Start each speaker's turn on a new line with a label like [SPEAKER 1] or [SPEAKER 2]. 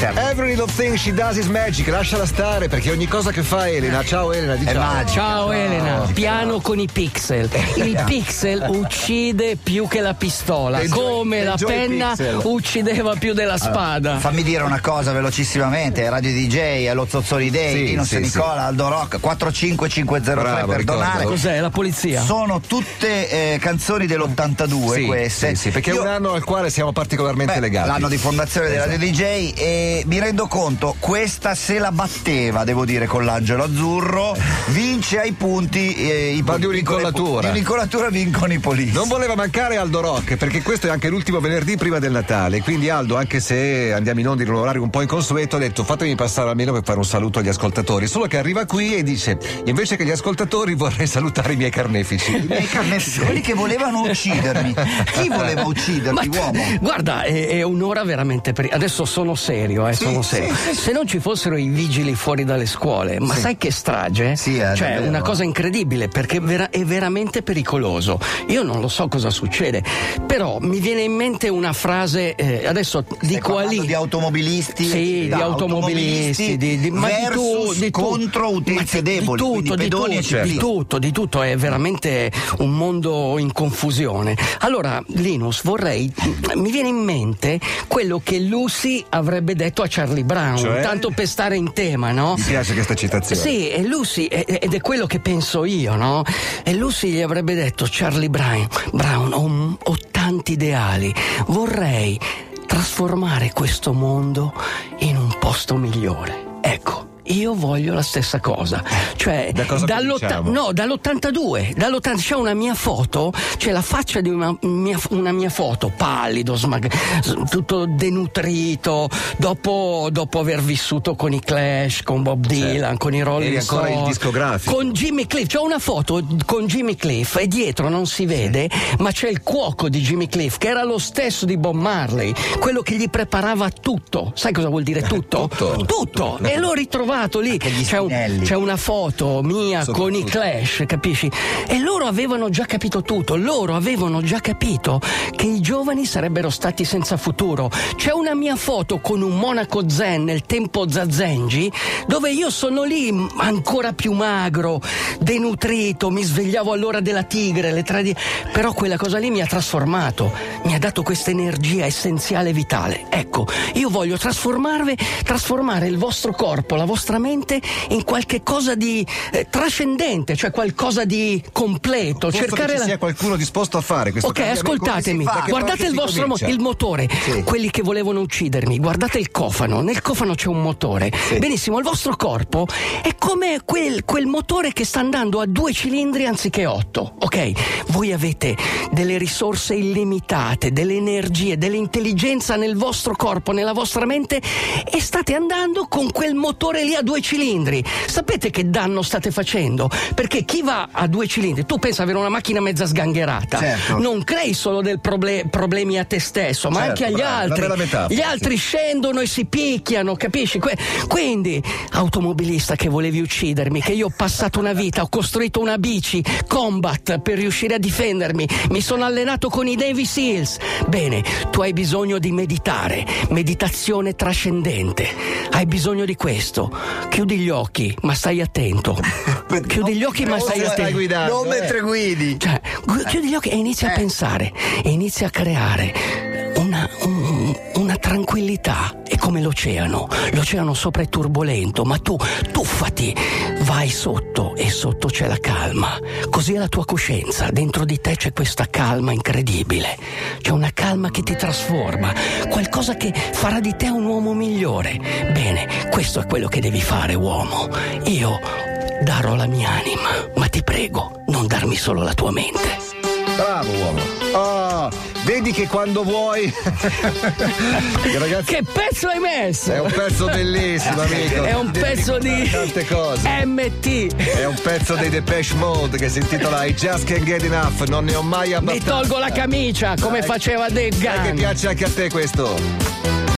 [SPEAKER 1] Certo.
[SPEAKER 2] Every little thing she does is magic, lasciala stare perché ogni cosa che fa Elena, ciao Elena, di
[SPEAKER 1] È
[SPEAKER 2] ciao.
[SPEAKER 1] magica.
[SPEAKER 3] Ciao Elena,
[SPEAKER 1] No.
[SPEAKER 3] piano con i pixel. Il pixel uccide più che la pistola,
[SPEAKER 2] Enjoy-
[SPEAKER 3] come la penna
[SPEAKER 2] pixel.
[SPEAKER 3] uccideva più della spada.
[SPEAKER 1] Fammi dire una cosa velocissimamente, Radio DJ, allo Zozzoli Day,
[SPEAKER 2] Sì,
[SPEAKER 1] Linus
[SPEAKER 2] sì,
[SPEAKER 1] Nicola, Aldo Rock, 45503
[SPEAKER 2] Bravo,
[SPEAKER 1] per donare.
[SPEAKER 3] Cos'è la polizia?
[SPEAKER 1] Sono tutte eh, canzoni dell'82
[SPEAKER 2] Sì,
[SPEAKER 1] queste.
[SPEAKER 2] sì, sì, perché è
[SPEAKER 1] Io-
[SPEAKER 2] un anno al quale siamo particolarmente
[SPEAKER 1] Beh,
[SPEAKER 2] legati.
[SPEAKER 1] L'anno di fondazione della Radio DJ e mi rendo conto, questa se la batteva, devo dire, con l'angelo azzurro, vince ai punti eh, i
[SPEAKER 2] Ma di un'incollatura.
[SPEAKER 1] Di un'incollatura vincono i polizi.
[SPEAKER 2] Non voleva mancare Aldo Rock, perché questo è anche l'ultimo venerdì prima del Natale. Quindi Aldo, anche se andiamo in onda in un orario un po' inconsueto, ha detto fatemi passare almeno per fare un saluto agli ascoltatori. Solo che arriva qui e dice: invece che gli ascoltatori vorrei salutare i miei carnefici.
[SPEAKER 1] I miei carnefici, quelli che volevano uccidermi. Chi voleva uccidermi,
[SPEAKER 3] Ma-
[SPEAKER 1] uomo?
[SPEAKER 3] Guarda, è, è un'ora veramente per... Adesso sono serio, eh,
[SPEAKER 1] Sì,
[SPEAKER 3] sono serio.
[SPEAKER 1] sì, sì.
[SPEAKER 3] Se non ci fossero i vigili fuori dalle scuole, ma sai che strage?
[SPEAKER 1] Sì, eh,
[SPEAKER 3] cioè,
[SPEAKER 1] davvero.
[SPEAKER 3] una cosa incredibile perché vera- è veramente pericoloso. Io non lo so cosa succede, però mi viene in mente una frase, eh, adesso
[SPEAKER 1] Stai
[SPEAKER 3] dico a lì.
[SPEAKER 1] di automobilisti,
[SPEAKER 3] Sì, di automobilisti, di, di, ma di tu-
[SPEAKER 1] versus
[SPEAKER 3] di tu-
[SPEAKER 1] contro utenze deboli,
[SPEAKER 3] di tutto, di
[SPEAKER 1] pedoni
[SPEAKER 3] tutto,
[SPEAKER 1] ciclisti.
[SPEAKER 3] di tutto, di tutto, è veramente un mondo in confusione. Allora, Linus, vorrei, mi viene in mente quello che Lucy avrebbe detto a Charlie Brown,
[SPEAKER 2] Cioè?
[SPEAKER 3] tanto per stare in tema, no?
[SPEAKER 2] Mi piace questa citazione.
[SPEAKER 3] Sì, e Lucy, ed è quello che penso io, no? E Lucy gli avrebbe detto, Charlie Brown, Brown ho, ho tanti ideali, vorrei trasformare questo mondo in un posto migliore. Io voglio la stessa cosa, cioè
[SPEAKER 2] Da cosa cominciamo?
[SPEAKER 3] no, dall'82, dall'80 c'è una mia foto, c'è la faccia di una mia, una mia foto, pallido, smag- tutto denutrito, dopo, dopo aver vissuto con i Clash, con Bob Dylan, con i Rolling
[SPEAKER 2] Eri ancora il
[SPEAKER 3] Stones,
[SPEAKER 2] discografico.
[SPEAKER 3] con Jimmy Cliff, c'è una foto con Jimmy Cliff e dietro non si vede, ma c'è il cuoco di Jimmy Cliff che era lo stesso di Bob Marley, quello che gli preparava tutto. Sai cosa vuol dire tutto?
[SPEAKER 2] Tutto.
[SPEAKER 3] Tutto. E l'ho ritrovato lì. C'è, un- c'è una foto mia con i Clash, capisci? E loro avevano già capito tutto, loro avevano già capito che i giovani sarebbero stati senza futuro. C'è una mia foto con un monaco zen nel tempo Zazengi, dove io sono lì ancora più magro, denutrito, mi svegliavo all'ora della tigre, le tre di... però quella cosa lì mi ha trasformato, mi ha dato questa energia essenziale vitale. Ecco, io voglio trasformarvi, trasformare il vostro corpo, la vostra mente in qualche cosa di eh, trascendente, cioè qualcosa di completo.
[SPEAKER 2] Posto
[SPEAKER 3] cercare
[SPEAKER 2] che ci
[SPEAKER 3] la-
[SPEAKER 2] sia qualcuno disposto a fare questo
[SPEAKER 3] Ok, ascoltatemi,
[SPEAKER 2] fa?
[SPEAKER 3] Guardate il vostro mo- il motore,
[SPEAKER 1] Sì.
[SPEAKER 3] quelli che volevano uccidermi, guardate il cofano, nel cofano c'è un motore. Benissimo, il vostro corpo è come quel, quel motore che sta andando a due cilindri anziché otto, ok? Voi avete delle risorse illimitate, delle energie, dell'intelligenza nel vostro corpo, nella vostra mente e state andando con quel motore lì a due cilindri. Sapete che danno state facendo? Perché chi va a due cilindri, tu pensa avere una macchina mezza sgangherata,
[SPEAKER 1] Certo.
[SPEAKER 3] non crei solo del proble- problemi a te stesso, ma
[SPEAKER 2] Certo,
[SPEAKER 3] anche agli
[SPEAKER 2] bravo,
[SPEAKER 3] altri.
[SPEAKER 2] metafora,
[SPEAKER 3] Gli altri scendono e si picchiano, capisci? Que- quindi, automobilista che volevi uccidermi, che io ho passato una vita, ho costruito una bici, combat per riuscire a difendermi, mi sono allenato con i Navy Seals. Bene, tu hai bisogno di meditare, meditazione trascendente. Hai bisogno di questo. Chiudi gli occhi, ma stai attento. Chiudi gli occhi, ma
[SPEAKER 1] Non
[SPEAKER 3] stai attento.
[SPEAKER 2] guidando,
[SPEAKER 1] Non
[SPEAKER 2] eh.
[SPEAKER 1] mentre guidi.
[SPEAKER 3] Cioè, gu- chiudi gli occhi e inizia a pensare, e inizia a creare una, un- una tranquillità. Come l'oceano. L'oceano sopra è turbolento, ma tu tuffati, vai sotto e sotto c'è la calma. Così è la tua coscienza. Dentro di te c'è questa calma incredibile. C'è una calma che ti trasforma, qualcosa che farà di te un uomo migliore. Bene, questo è quello che devi fare, uomo. Io darò la mia anima, ma ti prego, non darmi solo la tua mente.
[SPEAKER 2] Bravo uomo. Oh, vedi che quando vuoi. Ragazzi,
[SPEAKER 3] Che pezzo hai messo?
[SPEAKER 2] è un pezzo bellissimo, amico.
[SPEAKER 3] È un pezzo di
[SPEAKER 2] Tante cose.
[SPEAKER 3] MT.
[SPEAKER 2] È un pezzo dei Depeche Mode che si intitola I Just Can't Get Enough. Non ne ho mai
[SPEAKER 3] Mi
[SPEAKER 2] abbastanza.
[SPEAKER 3] tolgo la camicia come
[SPEAKER 2] Dai.
[SPEAKER 3] faceva Dave
[SPEAKER 2] Dai che
[SPEAKER 3] Gunn.
[SPEAKER 2] piace anche a te questo.